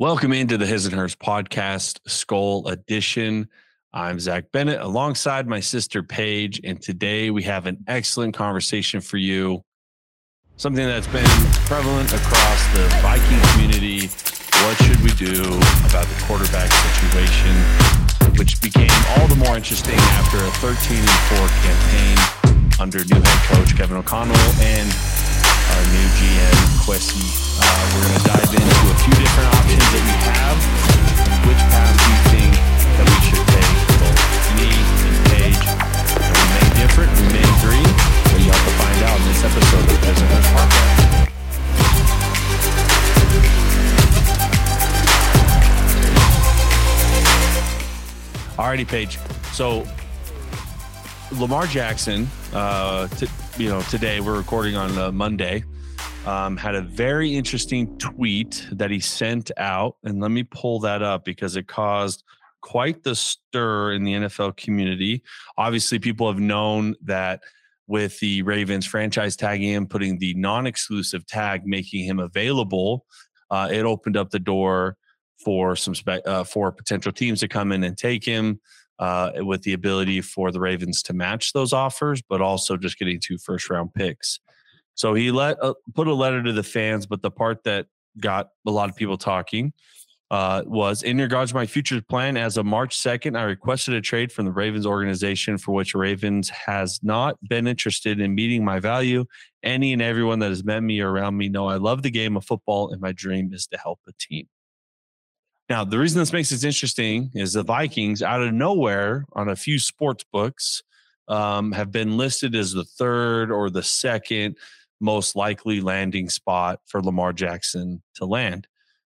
Welcome into the His and Hers podcast, Skol Edition. I'm Zak Bennett alongside my sister Paige, and today we have an excellent conversation for you. Something that's been prevalent across the Viking community. What should we do about the quarterback situation, which became all the more interesting after a 13 and 4 campaign under new head coach Kevin O'Connell and our new GM, Kwesi. Uh, we're going to dive into a few different options that we have. Which path do you think that we should take? Both me and Paige. And we may different, we may agree, but you have to find out in this episode of the President's Podcast. Alrighty, Paige. So Lamar Jackson, uh, t- you know, today we're recording on uh, Monday, um, had a very interesting tweet that he sent out. And let me pull that up because it caused quite the stir in the NFL community. Obviously, people have known that with the Ravens franchise tagging him, putting the non exclusive tag, making him available, uh, it opened up the door for some spe- uh, for potential teams to come in and take him uh, with the ability for the Ravens to match those offers, but also just getting two first round picks. So he let uh, put a letter to the fans, but the part that got a lot of people talking uh, was in regards to my future plan. As of March 2nd, I requested a trade from the Ravens organization for which Ravens has not been interested in meeting my value. Any and everyone that has met me or around me know I love the game of football and my dream is to help a team. Now, the reason this makes it interesting is the Vikings, out of nowhere, on a few sports books, um, have been listed as the third or the second most likely landing spot for Lamar Jackson to land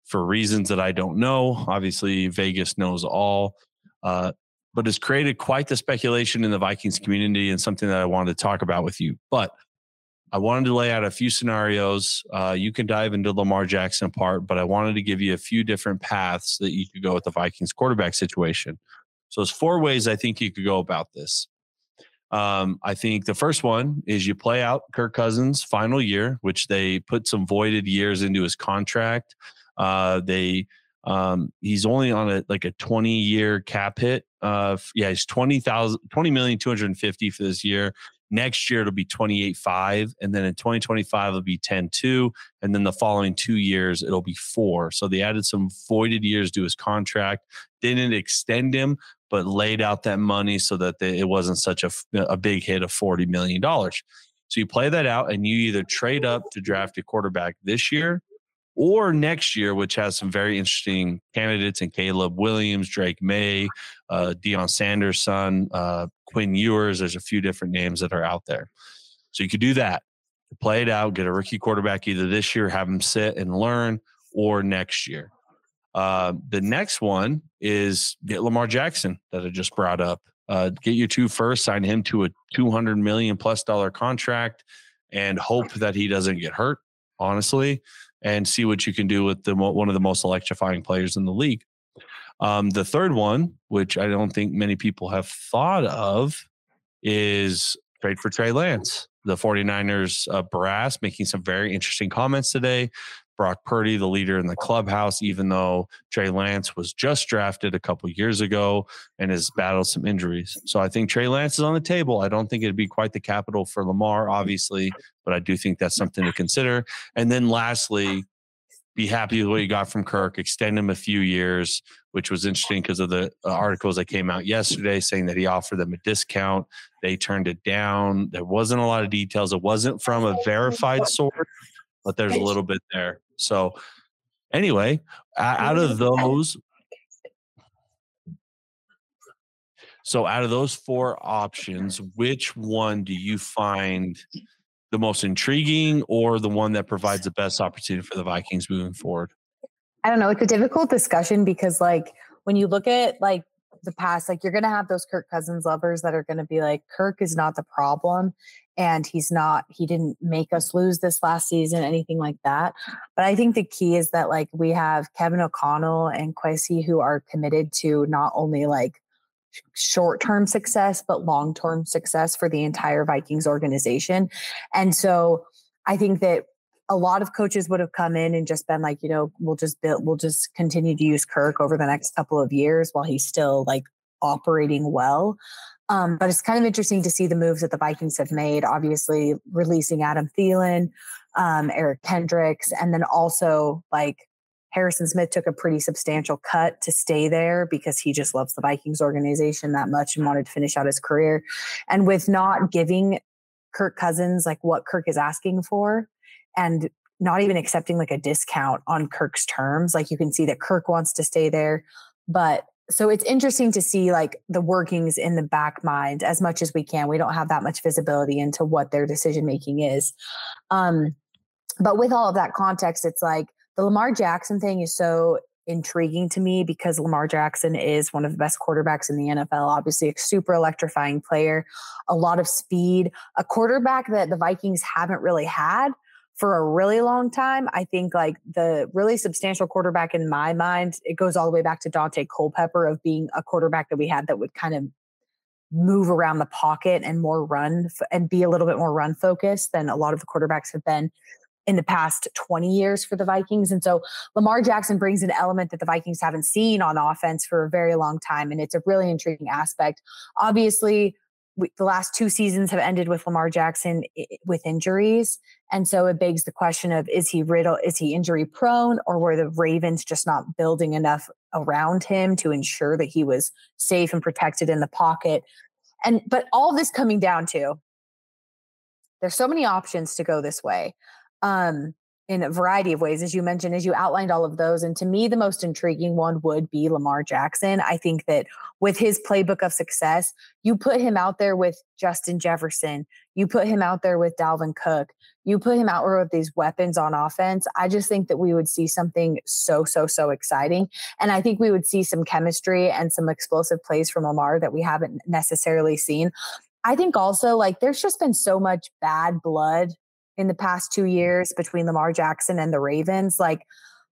for reasons that I don't know. Obviously, Vegas knows all, uh, but it's created quite the speculation in the Vikings community and something that I wanted to talk about with you. But I wanted to lay out a few scenarios. Uh, you can dive into Lamar Jackson part, but I wanted to give you a few different paths that you could go with the Vikings quarterback situation. So there's four ways I think you could go about this. Um, I think the first one is you play out Kirk Cousins' final year, which they put some voided years into his contract. Uh, they um, he's only on a like a 20 year cap hit. Uh, yeah, he's 20,000, 20 million 250 for this year. Next year it'll be 28.5 and then in 2025 it'll be 10.2 and then the following 2 years it'll be 4. So they added some voided years to his contract, didn't extend him but laid out that money so that they, it wasn't such a, a big hit of 40 million dollars. So you play that out and you either trade up to draft a quarterback this year or next year, which has some very interesting candidates in Caleb Williams, Drake Maye, uh, Deion Sanders' son, uh, Quinn Ewers. There's a few different names that are out there. So you could do that, play it out, get a rookie quarterback either this year, have him sit and learn, or next year. Uh, the next one is get Lamar Jackson that I just brought up. Uh, get your two first, sign him to a 200 million plus dollar contract, and hope that he doesn't get hurt. Honestly, and see what you can do with the one of the most electrifying players in the league. Um, the third one, which I don't think many people have thought of, is trade for Trey Lance. The 49ers uh, brass making some very interesting comments today. Brock Purdy, the leader in the clubhouse, even though Trey Lance was just drafted a couple years ago and has battled some injuries. So I think Trey Lance is on the table. I don't think it'd be quite the capital for Lamar, obviously, but I do think that's something to consider. And then lastly, be happy with what you got from Kirk, extend him a few years, which was interesting because of the uh, articles that came out yesterday saying that he offered them a discount. They turned it down. There wasn't a lot of details. It wasn't from a verified source, but there's a little bit there. So, anyway, out of those, so out of those four options, which one do you find the most intriguing or the one that provides the best opportunity for the Vikings moving forward? I don't know. It's a difficult discussion because, like, when you look at like the past, like you're going to have those Kirk Cousins lovers that are going to be like, Kirk is not the problem and he's not he didn't make us lose this last season anything like that but i think the key is that like we have kevin o'connell and Kwesi who are committed to not only like short-term success but long-term success for the entire vikings organization and so i think that a lot of coaches would have come in and just been like, you know, we'll just build, we'll just continue to use Kirk over the next couple of years while he's still like operating well. Um, but it's kind of interesting to see the moves that the Vikings have made. Obviously, releasing Adam Thielen, um, Eric Kendricks, and then also like Harrison Smith took a pretty substantial cut to stay there because he just loves the Vikings organization that much and wanted to finish out his career. And with not giving Kirk Cousins like what Kirk is asking for, and not even accepting like a discount on Kirk's terms. Like you can see that Kirk wants to stay there. But so it's interesting to see like the workings in the back mind as much as we can. We don't have that much visibility into what their decision making is. Um, but with all of that context, it's like the Lamar Jackson thing is so intriguing to me because Lamar Jackson is one of the best quarterbacks in the NFL. Obviously, a super electrifying player, a lot of speed, a quarterback that the Vikings haven't really had for a really long time. I think like the really substantial quarterback in my mind, it goes all the way back to Daunte Culpepper of being a quarterback that we had that would kind of move around the pocket and more run and be a little bit more run focused than a lot of the quarterbacks have been in the past 20 years for the Vikings. And so Lamar Jackson brings an element that the Vikings haven't seen on offense for a very long time. And it's a really intriguing aspect. Obviously, we, the last two seasons have ended with Lamar Jackson with injuries. And so it begs the question of is he riddle is he injury prone or were the Ravens just not building enough around him to ensure that he was safe and protected in the pocket? And but all this coming down to there's so many options to go this way. Um, in a variety of ways, as you mentioned, as you outlined all of those. And to me, the most intriguing one would be Lamar Jackson. I think that with his playbook of success, you put him out there with Justin Jefferson, you put him out there with Dalvin Cook, you put him out there with these weapons on offense. I just think that we would see something so, so, so exciting. And I think we would see some chemistry and some explosive plays from Lamar that we haven't necessarily seen. I think also like there's just been so much bad blood in the past two years between Lamar Jackson and the Ravens. Like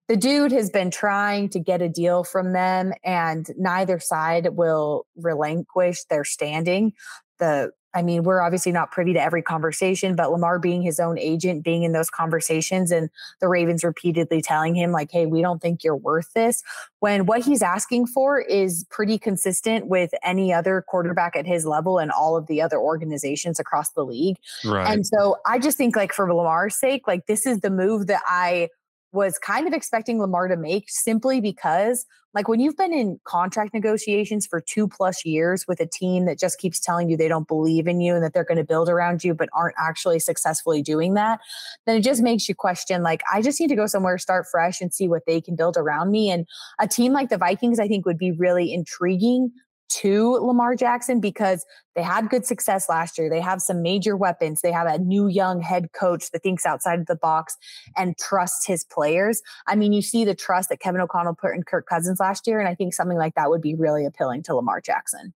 the dude has been trying to get a deal from them, and neither side will relinquish their standing. The I mean, we're obviously not privy to every conversation, but Lamar being his own agent, being in those conversations, and the Ravens repeatedly telling him, like, hey, we don't think you're worth this, when what he's asking for is pretty consistent with any other quarterback at his level and all of the other organizations across the league. Right. And so I just think, like, for Lamar's sake, like, this is the move that I was kind of expecting Lamar to make simply because like when you've been in contract negotiations for two plus years with a team that just keeps telling you they don't believe in you and that they're going to build around you, but aren't actually successfully doing that, then it just makes you question like, I just need to go somewhere, start fresh and see what they can build around me. And a team like the Vikings, I think would be really intriguing to Lamar Jackson because they had good success last year. They have some major weapons. They have a new young head coach that thinks outside of the box and trusts his players. I mean, you see the trust that Kevin O'Connell put in Kirk Cousins last year, and I think something like that would be really appealing to Lamar Jackson.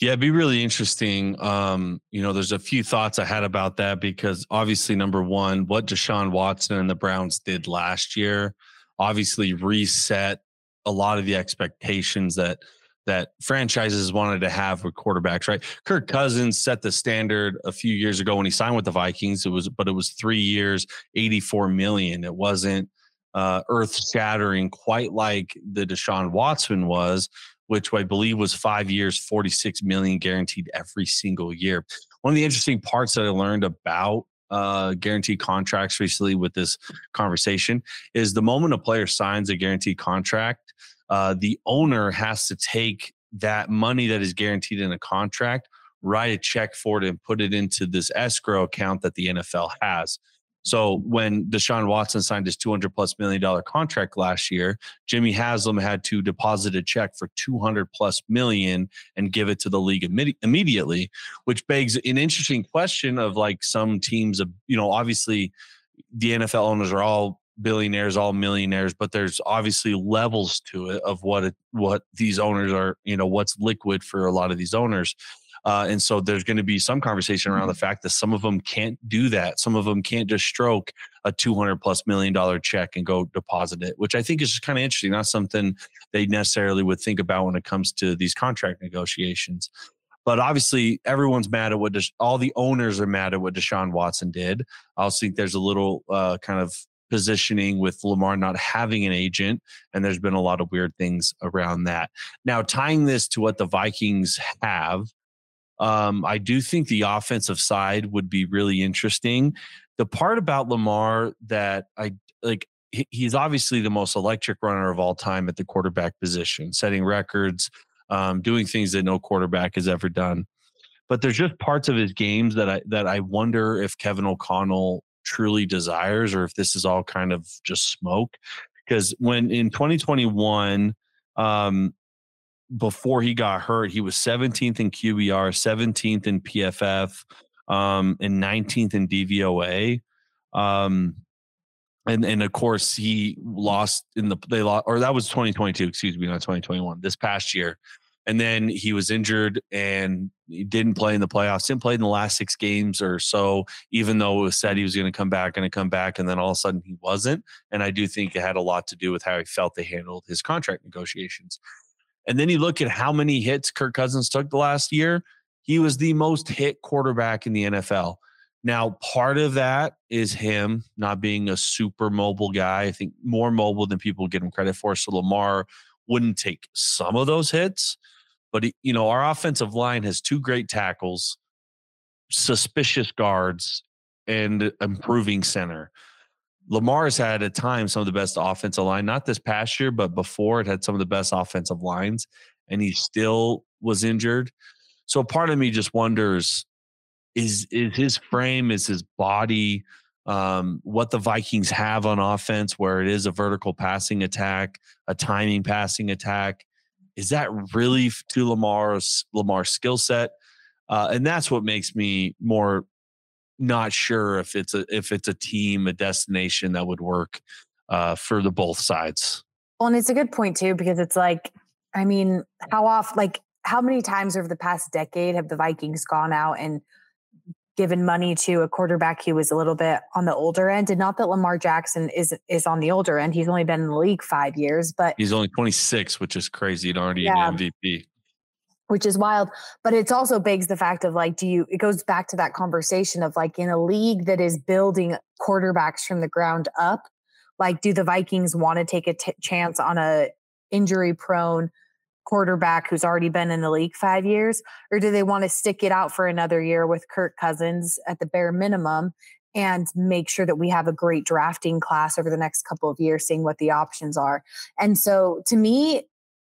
Yeah, it'd be really interesting. Um, you know, there's a few thoughts I had about that because obviously, number one, what Deshaun Watson and the Browns did last year obviously reset a lot of the expectations that that franchises wanted to have with quarterbacks, right? Kirk Cousins set the standard a few years ago when he signed with the Vikings. It was, but it was three years, 84 million. It wasn't uh, earth shattering quite like the Deshaun Watson was, which I believe was five years, 46 million guaranteed every single year. One of the interesting parts that I learned about uh, guaranteed contracts recently with this conversation is the moment a player signs a guaranteed contract, uh, the owner has to take that money that is guaranteed in a contract, write a check for it, and put it into this escrow account that the NFL has. So when Deshaun Watson signed his 200 plus million dollar contract last year, Jimmy Haslam had to deposit a check for 200 plus million and give it to the league imme- immediately, which begs an interesting question of like some teams you know, obviously the NFL owners are all billionaires, all millionaires, but there's obviously levels to it of what it, what these owners are, you know, what's liquid for a lot of these owners. Uh, and so there's going to be some conversation around the mm-hmm. fact that some of them can't do that. Some of them can't just stroke a 200 plus million dollar check and go deposit it, which I think is just kind of interesting. Not something they necessarily would think about when it comes to these contract negotiations. But obviously, everyone's mad at what Desha- all the owners are mad at what Deshaun Watson did. I also think there's a little uh, kind of positioning with Lamar not having an agent, and there's been a lot of weird things around that. Now, tying this to what the Vikings have, um, I do think the offensive side would be really interesting. The part about Lamar that I like, he's obviously the most electric runner of all time at the quarterback position, setting records, um, doing things that no quarterback has ever done. But there's just parts of his games that I that I wonder if Kevin O'Connell truly desires or if this is all kind of just smoke. Because when in 2021, um, before he got hurt, he was 17th in QBR, 17th in PFF, um, and 19th in DVOA. Um, and and of course he lost in the they lost or that was 2022 excuse me not 2021 this past year and then he was injured and he didn't play in the playoffs didn't play in the last six games or so even though it was said he was going to come back going to come back and then all of a sudden he wasn't and i do think it had a lot to do with how he felt they handled his contract negotiations and then you look at how many hits kirk cousins took the last year he was the most hit quarterback in the nfl now, part of that is him not being a super mobile guy. I think more mobile than people give him credit for. So Lamar wouldn't take some of those hits. But, you know, our offensive line has two great tackles, suspicious guards, and improving center. Lamar has had at times some of the best offensive line, not this past year, but before it had some of the best offensive lines, and he still was injured. So part of me just wonders is is his frame, is his body, um, what the Vikings have on offense, where it is a vertical passing attack, a timing passing attack. Is that really to Lamar's Lamar's skill set? Uh, and that's what makes me more not sure if it's a if it's a team, a destination that would work uh, for the both sides. Well, and it's a good point too because it's like, I mean, how often, like, how many times over the past decade have the Vikings gone out and given money to a quarterback who was a little bit on the older end. And not that Lamar Jackson is is on the older end. He's only been in the league five years, but he's only 26, which is crazy and already yeah, an MVP. Which is wild. But it's also begs the fact of like, do you it goes back to that conversation of like in a league that is building quarterbacks from the ground up, like do the Vikings want to take a t- chance on a injury prone quarterback who's already been in the league five years, or do they want to stick it out for another year with Kirk Cousins at the bare minimum and make sure that we have a great drafting class over the next couple of years, seeing what the options are? And so to me,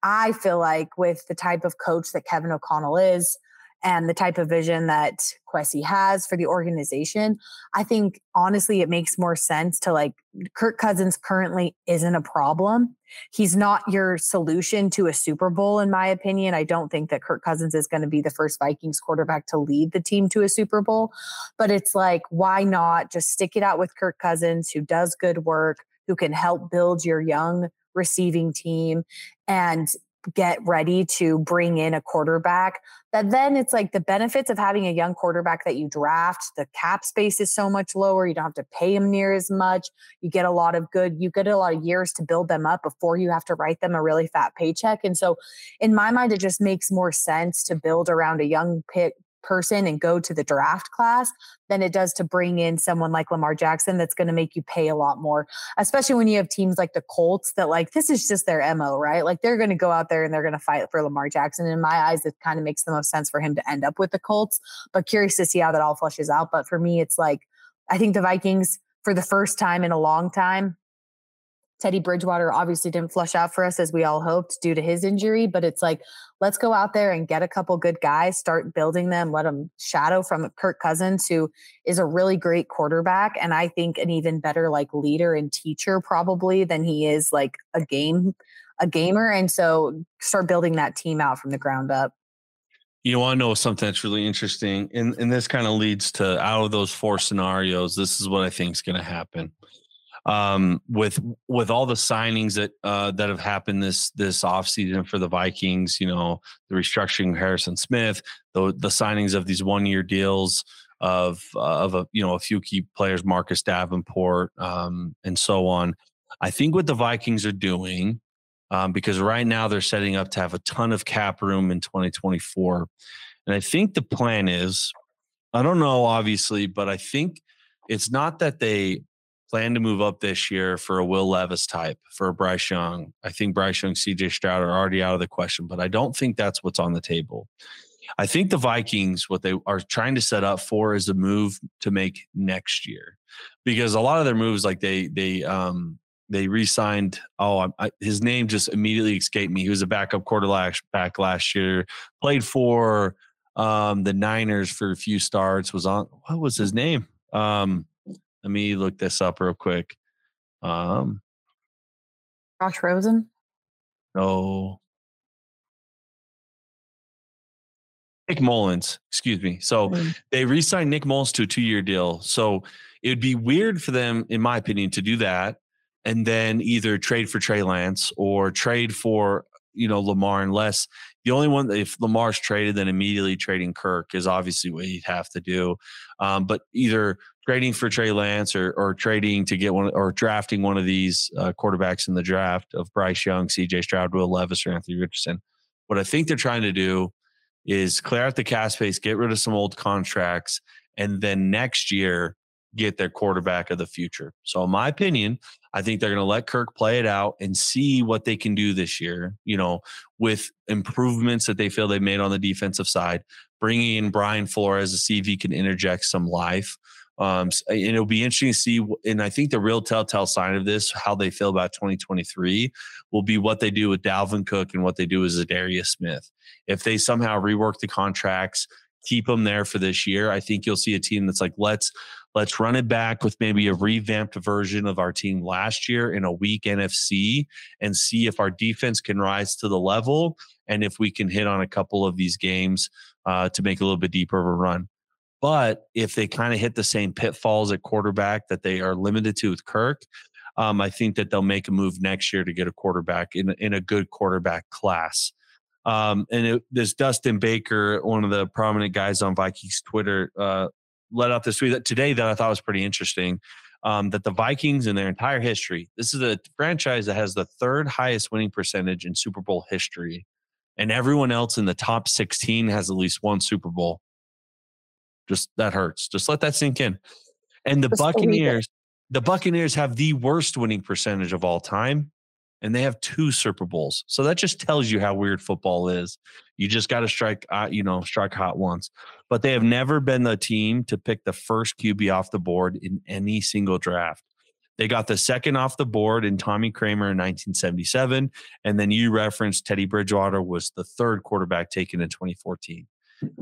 I feel like with the type of coach that Kevin O'Connell is, and the type of vision that Kwesi has for the organization, I think honestly it makes more sense to like Kirk Cousins currently isn't a problem. He's not your solution to a Super Bowl, in my opinion. I don't think that Kirk Cousins is going to be the first Vikings quarterback to lead the team to a Super Bowl. But it's like, why not just stick it out with Kirk Cousins, who does good work, who can help build your young receiving team and get ready to bring in a quarterback that then it's like the benefits of having a young quarterback that you draft the cap space is so much lower you don't have to pay him near as much you get a lot of good you get a lot of years to build them up before you have to write them a really fat paycheck and so in my mind it just makes more sense to build around a young pick person and go to the draft class than it does to bring in someone like Lamar Jackson that's going to make you pay a lot more, especially when you have teams like the Colts that like this is just their MO, right? Like they're going to go out there and they're going to fight for Lamar Jackson. In my eyes, it kind of makes the most sense for him to end up with the Colts, but curious to see how that all flushes out. But for me, it's like I think the Vikings for the first time in a long time Teddy Bridgewater obviously didn't flush out for us as we all hoped due to his injury, but it's like, let's go out there and get a couple good guys, start building them, let them shadow from Kirk Cousins, who is a really great quarterback. And I think an even better like leader and teacher probably than he is like a game, a gamer. And so start building that team out from the ground up. You want to know something that's really interesting, and and this kind of leads to out of those four scenarios. This is what I think is going to happen um, with with all the signings that uh, that have happened this this offseason for the Vikings, you know, the restructuring Harrison Smith, the the signings of these one year deals of uh, of a you know a few key players, Marcus Davenport, um, and so on. I think what the Vikings are doing, um, because right now they're setting up to have a ton of cap room in 2024, And I think the plan is, I don't know, obviously, but I think it's not that they plan to move up this year for a Will Levis type, for a Bryce Young. I think Bryce Young, CJ Stroud are already out of the question, but I don't think that's what's on the table. I think the Vikings, what they are trying to set up for is a move to make next year, because a lot of their moves, like they they um they re-signed. Oh, I, his name just immediately escaped me. He was a backup quarterback back last year. Played for um the Niners for a few starts. Was on what was his name? Um, let me look this up real quick. Um, Josh Rosen. No, Nick Mullens, excuse me. So mm. they re-signed Nick Mullens to a two-year deal. So it would be weird for them, in my opinion, to do that and then either trade for Trey Lance or trade for you know Lamar, unless the only one if Lamar's traded, then immediately trading Kirk is obviously what he'd have to do. Um, but either trading for Trey Lance or or trading to get one or drafting one of these uh, quarterbacks in the draft of Bryce Young, C.J. Stroud, Will Levis, or Anthony Richardson. What I think they're trying to do is clear out the cap space, get rid of some old contracts, and then next year get their quarterback of the future. So, in my opinion, I think they're going to let Kirk play it out and see what they can do this year, you know, with improvements that they feel they've made on the defensive side, bringing in Brian Flores to see if he can interject some life. Um, and it'll be interesting to see. And I think the real telltale sign of this, how they feel about 2023, will be what they do with Dalvin Cook and what they do with Za'Darius Smith. If they somehow rework the contracts, keep them there for this year, I think you'll see a team that's like, let's let's run it back with maybe a revamped version of our team last year in a weak NFC and see if our defense can rise to the level and if we can hit on a couple of these games uh, to make a little bit deeper of a run. But if they kind of hit the same pitfalls at quarterback that they are limited to with Kirk, um, I think that they'll make a move next year to get a quarterback in in a good quarterback class. Um, and it, this Dustin Baker, one of the prominent guys on Vikings Twitter, uh, let out this tweet that today that I thought was pretty interesting. Um, that the Vikings in their entire history, this is a franchise that has the third highest winning percentage in Super Bowl history, and everyone else in the top 16 has at least one Super Bowl. Just that hurts. Just let that sink in. And the Just Buccaneers, the Buccaneers have the worst winning percentage of all time, and they have two Super Bowls. So that just tells you how weird football is. You just got to strike, uh, you know, strike hot once. But they have never been the team to pick the first QB off the board in any single draft. They got the second off the board in Tommy Kramer in 1977. And then you referenced Teddy Bridgewater was the third quarterback taken in 2014.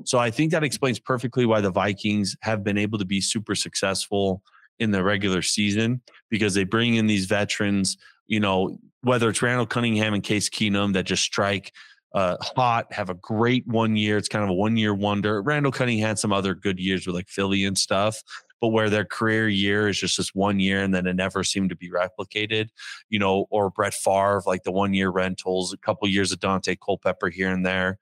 So I think that explains perfectly why the Vikings have been able to be super successful in the regular season because they bring in these veterans, you know, whether it's Randall Cunningham and Case Keenum that just strike uh, hot, have a great one year. It's kind of a one year wonder. Randall Cunningham had some other good years with like Philly and stuff, but where their career year is just this one year and then it never seemed to be replicated, you know, or Brett Favre, like the one year rentals, a couple years of Daunte Culpepper here and there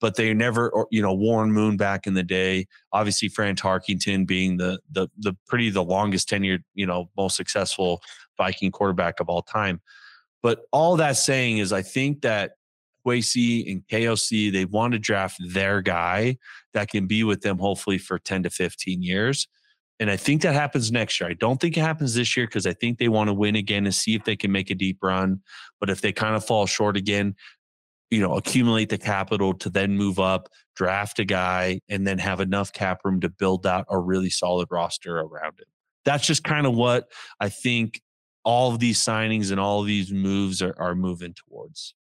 but they never, or, you know, Warren Moon back in the day. Obviously, Fran Tarkenton being the the the pretty the longest tenured, you know, most successful Viking quarterback of all time. But all that saying is, I think that Kwesi and KOC they want to draft their guy that can be with them hopefully for ten to fifteen years. And I think that happens next year. I don't think it happens this year because I think they want to win again and see if they can make a deep run. But if they kind of fall short again, you know, accumulate the capital to then move up, draft a guy, and then have enough cap room to build out a really solid roster around it. That's just kind of what I think all of these signings and all of these moves are, are moving towards.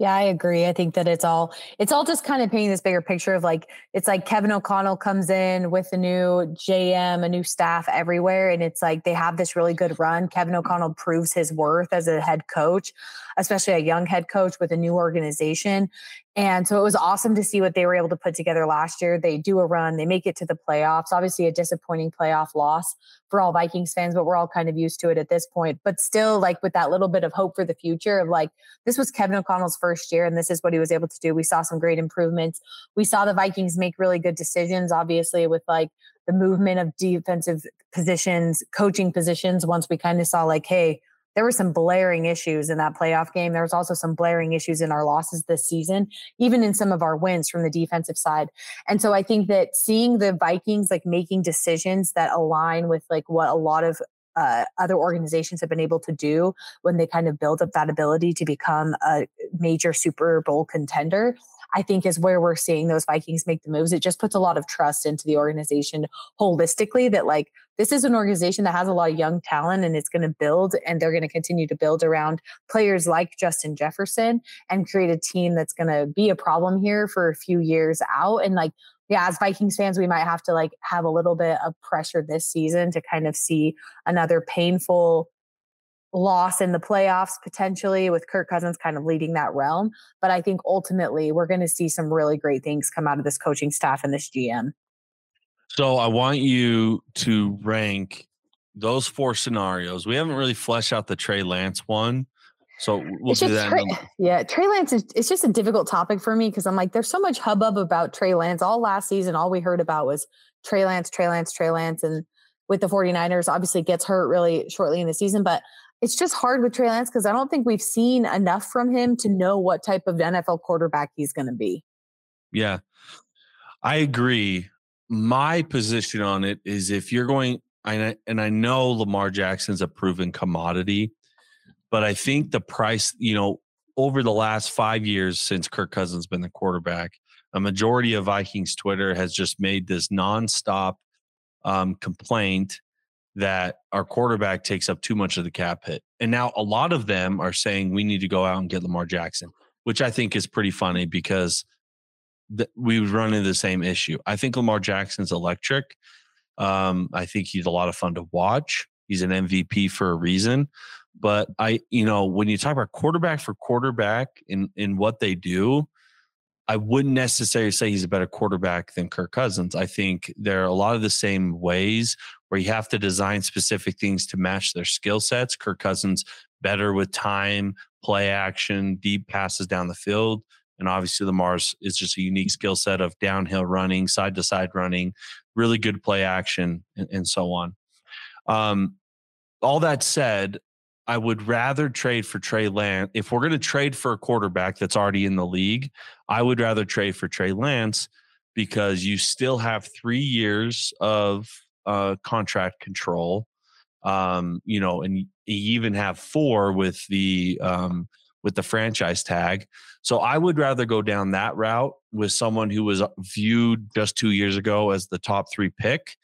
Yeah, I agree. I think that it's all it's all just kind of painting this bigger picture of like it's like Kevin O'Connell comes in with a new GM, a new staff everywhere, and it's like they have this really good run. Kevin O'Connell proves his worth as a head coach, especially a young head coach with a new organization. And so it was awesome to see what they were able to put together last year. They do a run, they make it to the playoffs. Obviously, a disappointing playoff loss for all Vikings fans, but we're all kind of used to it at this point. But still, like with that little bit of hope for the future of like, this was Kevin O'Connell's first year, and this is what he was able to do. We saw some great improvements. We saw the Vikings make really good decisions, obviously, with like the movement of defensive positions, coaching positions. Once we kind of saw, like, hey, there were some blaring issues in that playoff game. There was also some blaring issues in our losses this season, even in some of our wins from the defensive side. And so I think that seeing the Vikings like making decisions that align with like what a lot of uh, other organizations have been able to do when they kind of build up that ability to become a major Super Bowl contender. I think is where we're seeing those Vikings make the moves. It just puts a lot of trust into the organization holistically that like this is an organization that has a lot of young talent and it's going to build and they're going to continue to build around players like Justin Jefferson and create a team that's going to be a problem here for a few years out and like yeah, as Vikings fans, we might have to like have a little bit of pressure this season to kind of see another painful loss in the playoffs potentially with Kirk Cousins kind of leading that realm. But I think ultimately we're going to see some really great things come out of this coaching staff and this GM. So I want you to rank those four scenarios. We haven't really fleshed out the Trey Lance one. So we'll it's do that. Trey, yeah, Trey Lance is it's just a difficult topic for me because I'm like, there's so much hubbub about Trey Lance. All last season, all we heard about was Trey Lance, Trey Lance, Trey Lance. And with the 49ers, obviously gets hurt really shortly in the season. But it's just hard with Trey Lance because I don't think we've seen enough from him to know what type of NFL quarterback he's going to be. Yeah, I agree. My position on it is if you're going, and I know Lamar Jackson's a proven commodity but I think the price, you know, over the last five years since Kirk Cousins been the quarterback, a majority of Vikings Twitter has just made this nonstop um, complaint that our quarterback takes up too much of the cap hit. And now a lot of them are saying we need to go out and get Lamar Jackson, which I think is pretty funny because th- we run into the same issue. I think Lamar Jackson's electric. Um, I think he's a lot of fun to watch. He's an MVP for a reason. But I, you know, when you talk about quarterback for quarterback in in what they do, I wouldn't necessarily say he's a better quarterback than Kirk Cousins. I think there are a lot of the same ways where you have to design specific things to match their skill sets. Kirk Cousins better with time, play action, deep passes down the field. And obviously, Lamar's is just a unique skill set of downhill running, side to side running, really good play action, and, and so on. Um, all that said, I would rather trade for Trey Lance. If we're going to trade for a quarterback that's already in the league, I would rather trade for Trey Lance because you still have three years of uh, contract control. Um, you know, and you even have four with the um, with the franchise tag. So I would rather go down that route with someone who was viewed just two years ago as the top three pick,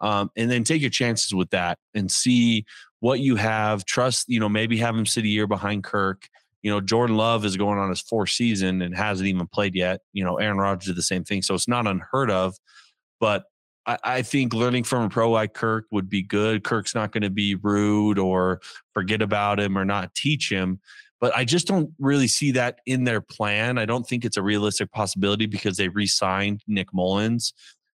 um, and then take your chances with that and see what you have. Trust, you know, maybe have him sit a year behind Kirk. You know, Jordan Love is going on his fourth season and hasn't even played yet. You know, Aaron Rodgers did the same thing. So it's not unheard of. But I, I think learning from a pro like Kirk would be good. Kirk's not going to be rude or forget about him or not teach him. But I just don't really see that in their plan. I don't think it's a realistic possibility because they re signed Nick Mullens.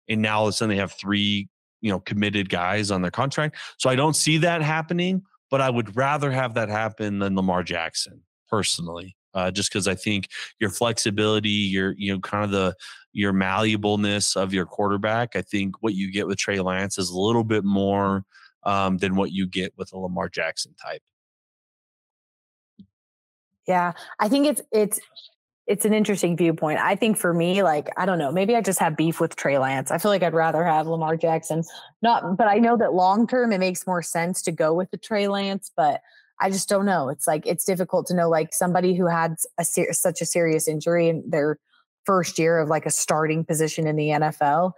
And now all of a sudden they have three you know committed guys on their contract. So I don't see that happening, but I would rather have that happen than Lamar Jackson personally. Uh, just because I think your flexibility, your you know kind of the your malleableness of your quarterback, I think what you get with Trey Lance is a little bit more um, than what you get with a Lamar Jackson type. Yeah, I think it's it's it's an interesting viewpoint. I think for me, like, I don't know, maybe I just have beef with Trey Lance. I feel like I'd rather have Lamar Jackson. Not, but I know that long term it makes more sense to go with the Trey Lance, but I just don't know. It's like it's difficult to know like somebody who had a ser- such a serious injury in their first year of like a starting position in the NFL.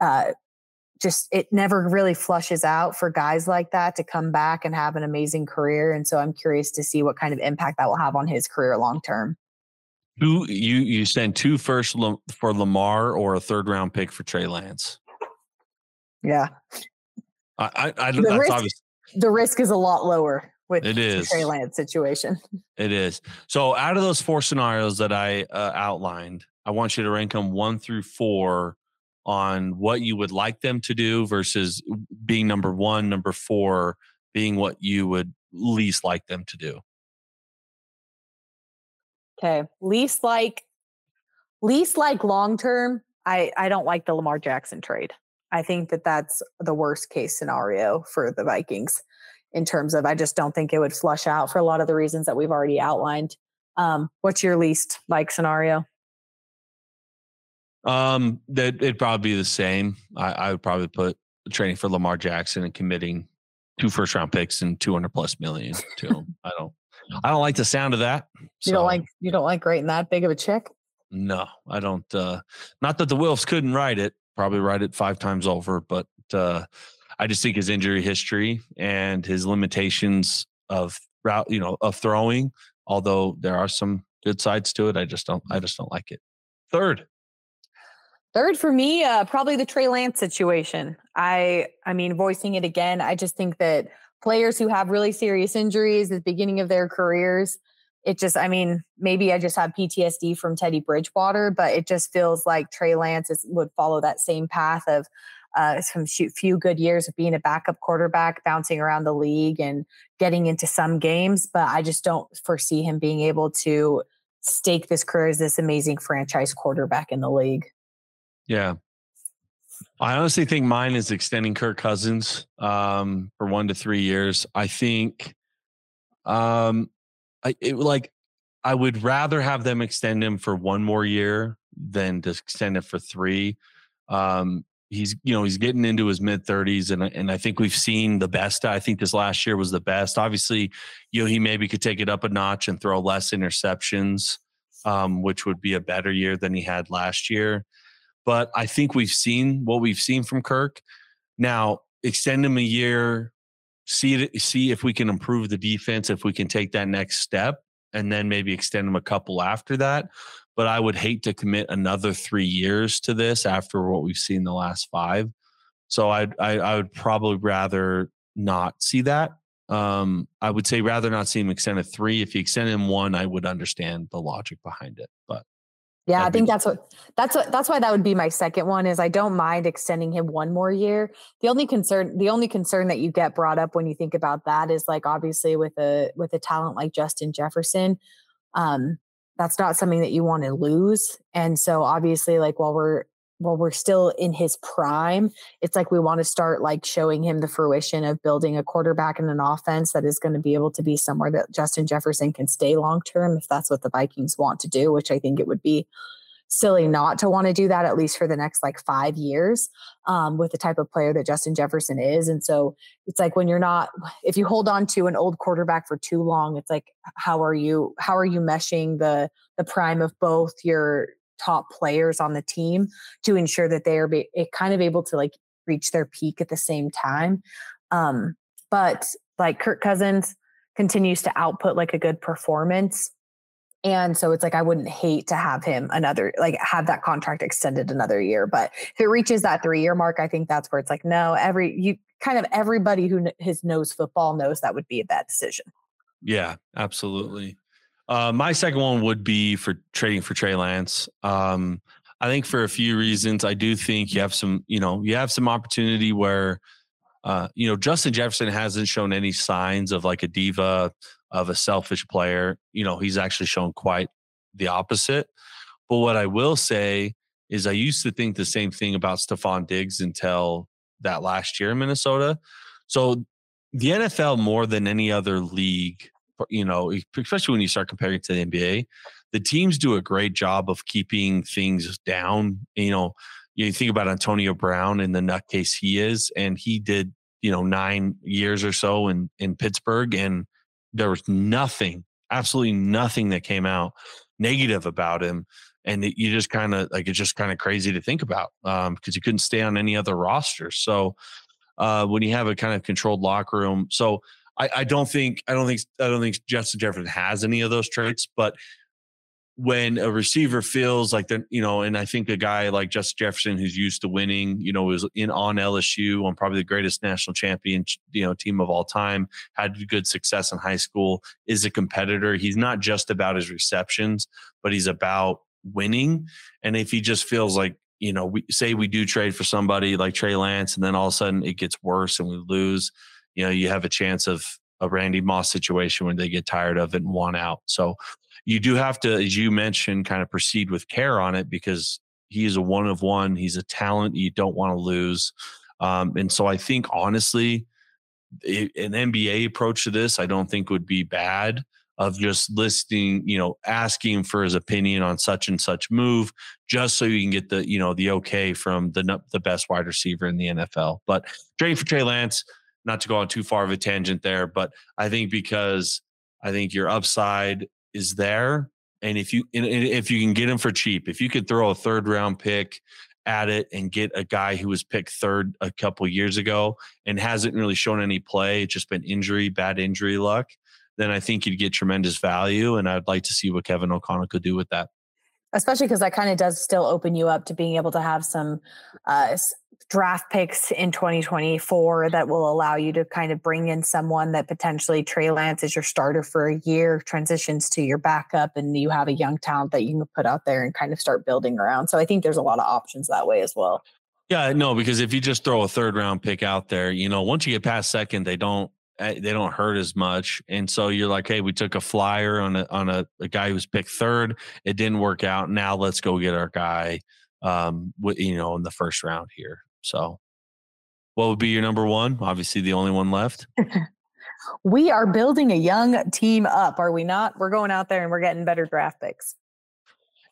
Uh, just it never really flushes out for guys like that to come back and have an amazing career. And so I'm curious to see what kind of impact that will have on his career long term. Two, you you send two first for Lamar or a third round pick for Trey Lance. Yeah, I I, I the, risk, the risk is a lot lower with it is Trey Lance situation. It is. So out of those four scenarios that I uh, outlined, I want you to rank them one through four on what you would like them to do versus being number one, number four being what you would least like them to do. Okay. Least like least like long term, I I don't like the Lamar Jackson trade. I think that that's the worst case scenario for the Vikings. in terms of I just don't think it would flush out for a lot of the reasons that we've already outlined. Um, what's your least like scenario? Um, that it'd probably be the same. I, I would probably put training for Lamar Jackson and committing two first round picks and 200 plus million to him. I don't, I don't like the sound of that. So. You don't like, you don't like writing that big of a check? No, I don't. Uh, not that the Wilfs couldn't write it, probably write it five times over, but uh, I just think his injury history and his limitations of route, you know, of throwing, although there are some good sides to it, I just don't, I just don't like it. Third. Third for me, uh, probably the Trey Lance situation. I, I mean, voicing it again, I just think that players who have really serious injuries at the beginning of their careers, it just, I mean, maybe I just have PTSD from Teddy Bridgewater, but it just feels like Trey Lance is, would follow that same path of uh, some few good years of being a backup quarterback, bouncing around the league and getting into some games. But I just don't foresee him being able to stake this career as this amazing franchise quarterback in the league. Yeah. I honestly think mine is extending Kirk Cousins um, for one to three years. I think, um, I it, like, I would rather have them extend him for one more year than to extend it for three. Um, he's you know he's getting into his mid 30s and and I think we've seen the best I think this last year was the best obviously you know he maybe could take it up a notch and throw less interceptions um, which would be a better year than he had last year but I think we've seen what we've seen from Kirk now extend him a year see see if we can improve the defense if we can take that next step and then maybe extend him a couple after that but I would hate to commit another three years to this after what we've seen the last five. So I'd, I, I would probably rather not see that. Um, I would say rather not see him extended three. If he extended him one, I would understand the logic behind it. But yeah, I think that's what that's what that's why that would be my second one is I don't mind extending him one more year. The only concern the only concern that you get brought up when you think about that is like obviously with a with a talent like Justin Jefferson, um, that's not something that you want to lose. And so obviously like while we're while we're still in his prime, it's like we want to start like showing him the fruition of building a quarterback and an offense that is going to be able to be somewhere that Justin Jefferson can stay long term if that's what the Vikings want to do, which I think it would be silly not to want to do that at least for the next like five years um, with the type of player that Justin Jefferson is. And so it's like when you're not, if you hold on to an old quarterback for too long, it's like how are you how are you meshing the the prime of both your top players on the team to ensure that they are be, kind of able to like reach their peak at the same time. Um, but like Kirk Cousins continues to output like a good performance and so it's like I wouldn't hate to have him another like have that contract extended another year. But if it reaches that three year mark, I think that's where it's like no, every you kind of everybody who his knows football knows that would be a bad decision. Yeah, absolutely. Uh, my second one would be for trading for Trey Lance. Um, I think for a few reasons, I do think you have some, you know, you have some opportunity where, uh, you know, Justin Jefferson hasn't shown any signs of like a diva of a selfish player. You know, he's actually shown quite the opposite. But what I will say is I used to think the same thing about Stefon Diggs until that last year in Minnesota. So the NFL more than any other league, you know, especially when you start comparing to the NBA, the teams do a great job of keeping things down. You know, you think about Antonio Brown and the nutcase he is, and he did, you know, nine years or so in in Pittsburgh, and there was nothing, absolutely nothing that came out negative about him. And it, you just kind of like it's just kind of crazy to think about because um, you couldn't stay on any other roster. So uh, when you have a kind of controlled locker room, so I, I don't think I don't think I don't think Justin Jefferson has any of those traits, but when a receiver feels like they're, you know, and I think a guy like Justin Jefferson who's used to winning, you know, was in on LSU on probably the greatest national champion, you know, team of all time, had good success in high school, is a competitor. He's not just about his receptions, but he's about winning. And if he just feels like, you know, we say we do trade for somebody like Trey Lance, and then all of a sudden it gets worse and we lose, you know, you have a chance of a Randy Moss situation when they get tired of it and want out. So you do have to, as you mentioned, kind of proceed with care on it because he is a one of one. He's a talent you don't want to lose. Um, and so I think honestly, an NBA approach to this, I don't think would be bad of just listing, you know, asking for his opinion on such and such move, just so you can get the, you know, the okay from the the best wide receiver in the NFL. But trade for Trey Lance, not to go on too far of a tangent there, but I think because I think your upside is there, and if you if you can get him for cheap, if you could throw a third round pick at it and get a guy who was picked third a couple years ago and hasn't really shown any play, just been injury, bad injury luck, then I think you'd get tremendous value. And I'd like to see what Kevin O'Connell could do with that. Especially because that kind of does still open you up to being able to have some uh, draft picks in 2024 that will allow you to kind of bring in someone that potentially Trey Lance is your starter for a year, transitions to your backup, and you have a young talent that you can put out there and kind of start building around. So I think there's a lot of options that way as well. Yeah, no, because if you just throw a third round pick out there, you know, once you get past second, they don't Eh, they don't hurt as much. And so you're like, hey, we took a flyer on a on a, a guy who's picked third. It didn't work out. Now let's go get our guy, um, you know, in the first round here. So, what would be your number one? Obviously, the only one left. we are building a young team up, are we not? We're going out there and we're getting better draft picks.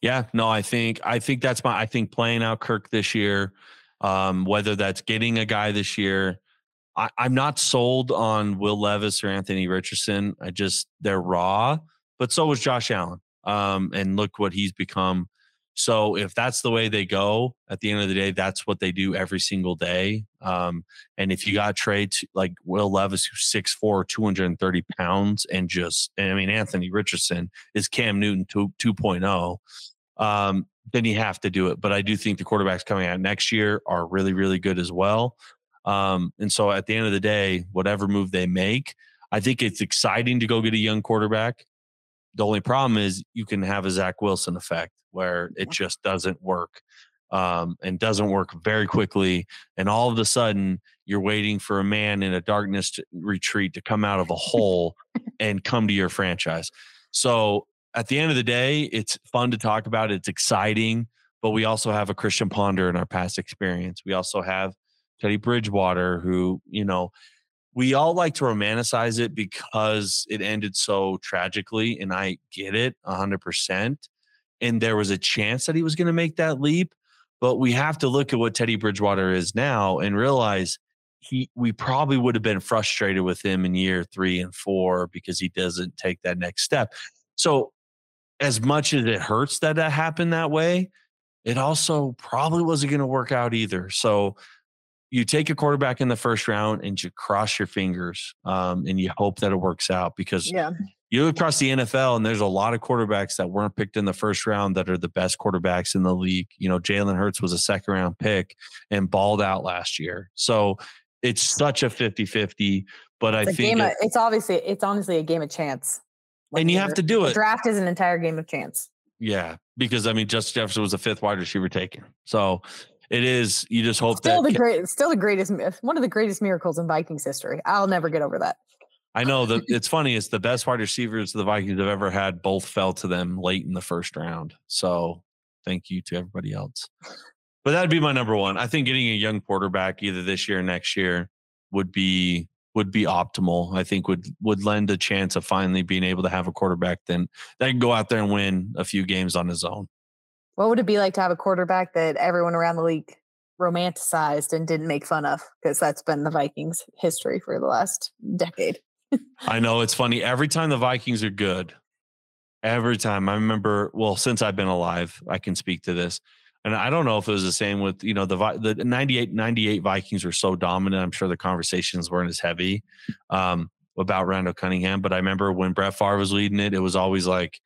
Yeah, no, I think I think that's my I think playing out Kirk this year, um, whether that's getting a guy this year I, am not sold on Will Levis or Anthony Richardson. I just they're raw, but so was Josh Allen. Um, and look what he's become. So if that's the way they go, at the end of the day, that's what they do every single day. Um, and if you got trades like Will Levis, who's 6'4", 230 pounds, and just, and I mean, Anthony Richardson is Cam Newton 2, 2.0, um, then you have to do it. But I do think the quarterbacks coming out next year are really, really good as well. Um, and so at the end of the day, whatever move they make, I think it's exciting to go get a young quarterback. The only problem is you can have a Zach Wilson effect where it just doesn't work um, and doesn't work very quickly. And all of a sudden, you're waiting for a man in a darkness to retreat to come out of a hole and come to your franchise. So at the end of the day, it's fun to talk about. It's exciting, but we also have a Christian Ponder in our past experience. We also have Teddy Bridgewater, who, you know, we all like to romanticize it because it ended so tragically. And I get it 100%. And there was a chance that he was going to make that leap. But we have to look at what Teddy Bridgewater is now and realize he we probably would have been frustrated with him in year three and four because he doesn't take that next step. So as much as it hurts that that happened that way, it also probably wasn't going to work out either. So you take a quarterback in the first round and you cross your fingers um, and you hope that it works out because yeah. you look across the NFL and there's a lot of quarterbacks that weren't picked in the first round that are the best quarterbacks in the league. You know, Jalen Hurts was a second round pick and balled out last year. So it's such a 50 50. But it's I think it, of, it's obviously, it's honestly a game of chance. Like and you have to do it. draft is an entire game of chance. Yeah. Because I mean, Justin Jefferson was the fifth wide receiver taken. So it is. You just hope still that the great, still the greatest, one of the greatest miracles in Vikings history. I'll never get over that. I know that it's funny. It's the best wide receivers the Vikings have ever had. Both fell to them late in the first round. So thank you to everybody else. But that'd be my number one. I think getting a young quarterback either this year or next year would be would be optimal. I think would would lend a chance of finally being able to have a quarterback then that can go out there and win a few games on his own. What would it be like to have a quarterback that everyone around the league romanticized and didn't make fun of? Because that's been the Vikings' history for the last decade. I know it's funny. Every time the Vikings are good, every time I remember, well, since I've been alive, I can speak to this. And I don't know if it was the same with, you know, the the 98, 98 Vikings were so dominant. I'm sure the conversations weren't as heavy um, about Randall Cunningham. But I remember when Brett Favre was leading it, it was always like,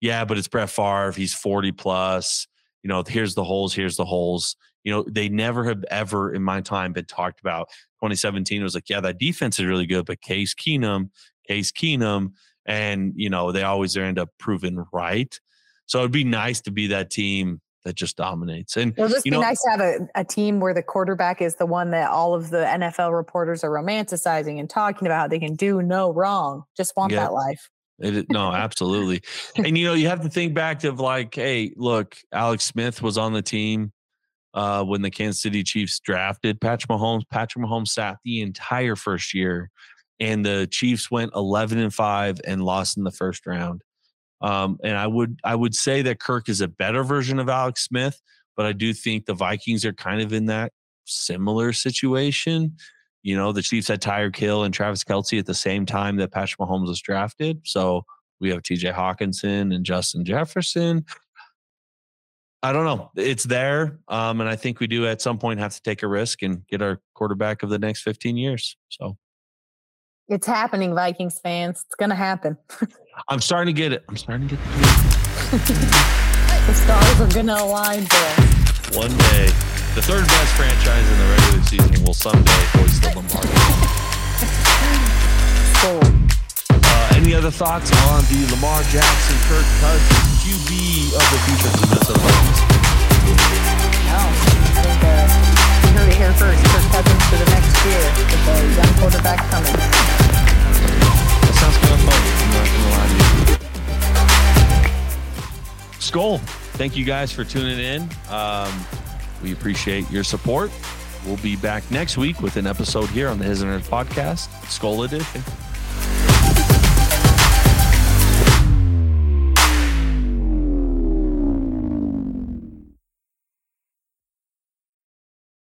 yeah, but it's Brett Favre. He's 40 plus. You know, here's the holes, here's the holes. You know, they never have ever in my time been talked about. 2017 was like, yeah, that defense is really good, but Case Keenum, Case Keenum, and you know, they always end up proving right. So it'd be nice to be that team that just dominates. And it'll just be know, nice to have a, a team where the quarterback is the one that all of the NFL reporters are romanticizing and talking about how they can do no wrong. Just want yeah. that life. It, no, absolutely. and you know, you have to think back to like, hey, look, Alex Smith was on the team. uh, when the Kansas City Chiefs drafted Patrick Mahomes. Patrick Mahomes sat the entire first year, and the Chiefs went 11 and five and lost in the first round. Um, and I would I would say that Kirk is a better version of Alex Smith, but I do think the Vikings are kind of in that similar situation. You know, the Chiefs had Tyreek Hill and Travis Kelce at the same time that Patrick Mahomes was drafted. So we have TJ Hockenson and Justin Jefferson. I don't know. It's there. Um, and I think we do at some point have to take a risk and get our quarterback of the next 15 years. So it's happening, Vikings fans. It's going to happen. I'm starting to get it. I'm starting to get it. the stars are going to align for us. One day, the third best franchise in the regular season will someday hoist the Lombardi. Cool. Uh, any other thoughts on the Lamar Jackson, Kirk Cousins QB of the future of the Minnesota Vikings? No, I think uh, you heard it here first. Kirk Cousins for the next year with a young quarterback coming. That sounds kind of fun. I'm not gonna lie to you. Skol, thank you guys for tuning in. Um, we appreciate your support. We'll be back next week with an episode here on the His and Hers podcast, Skol Edition.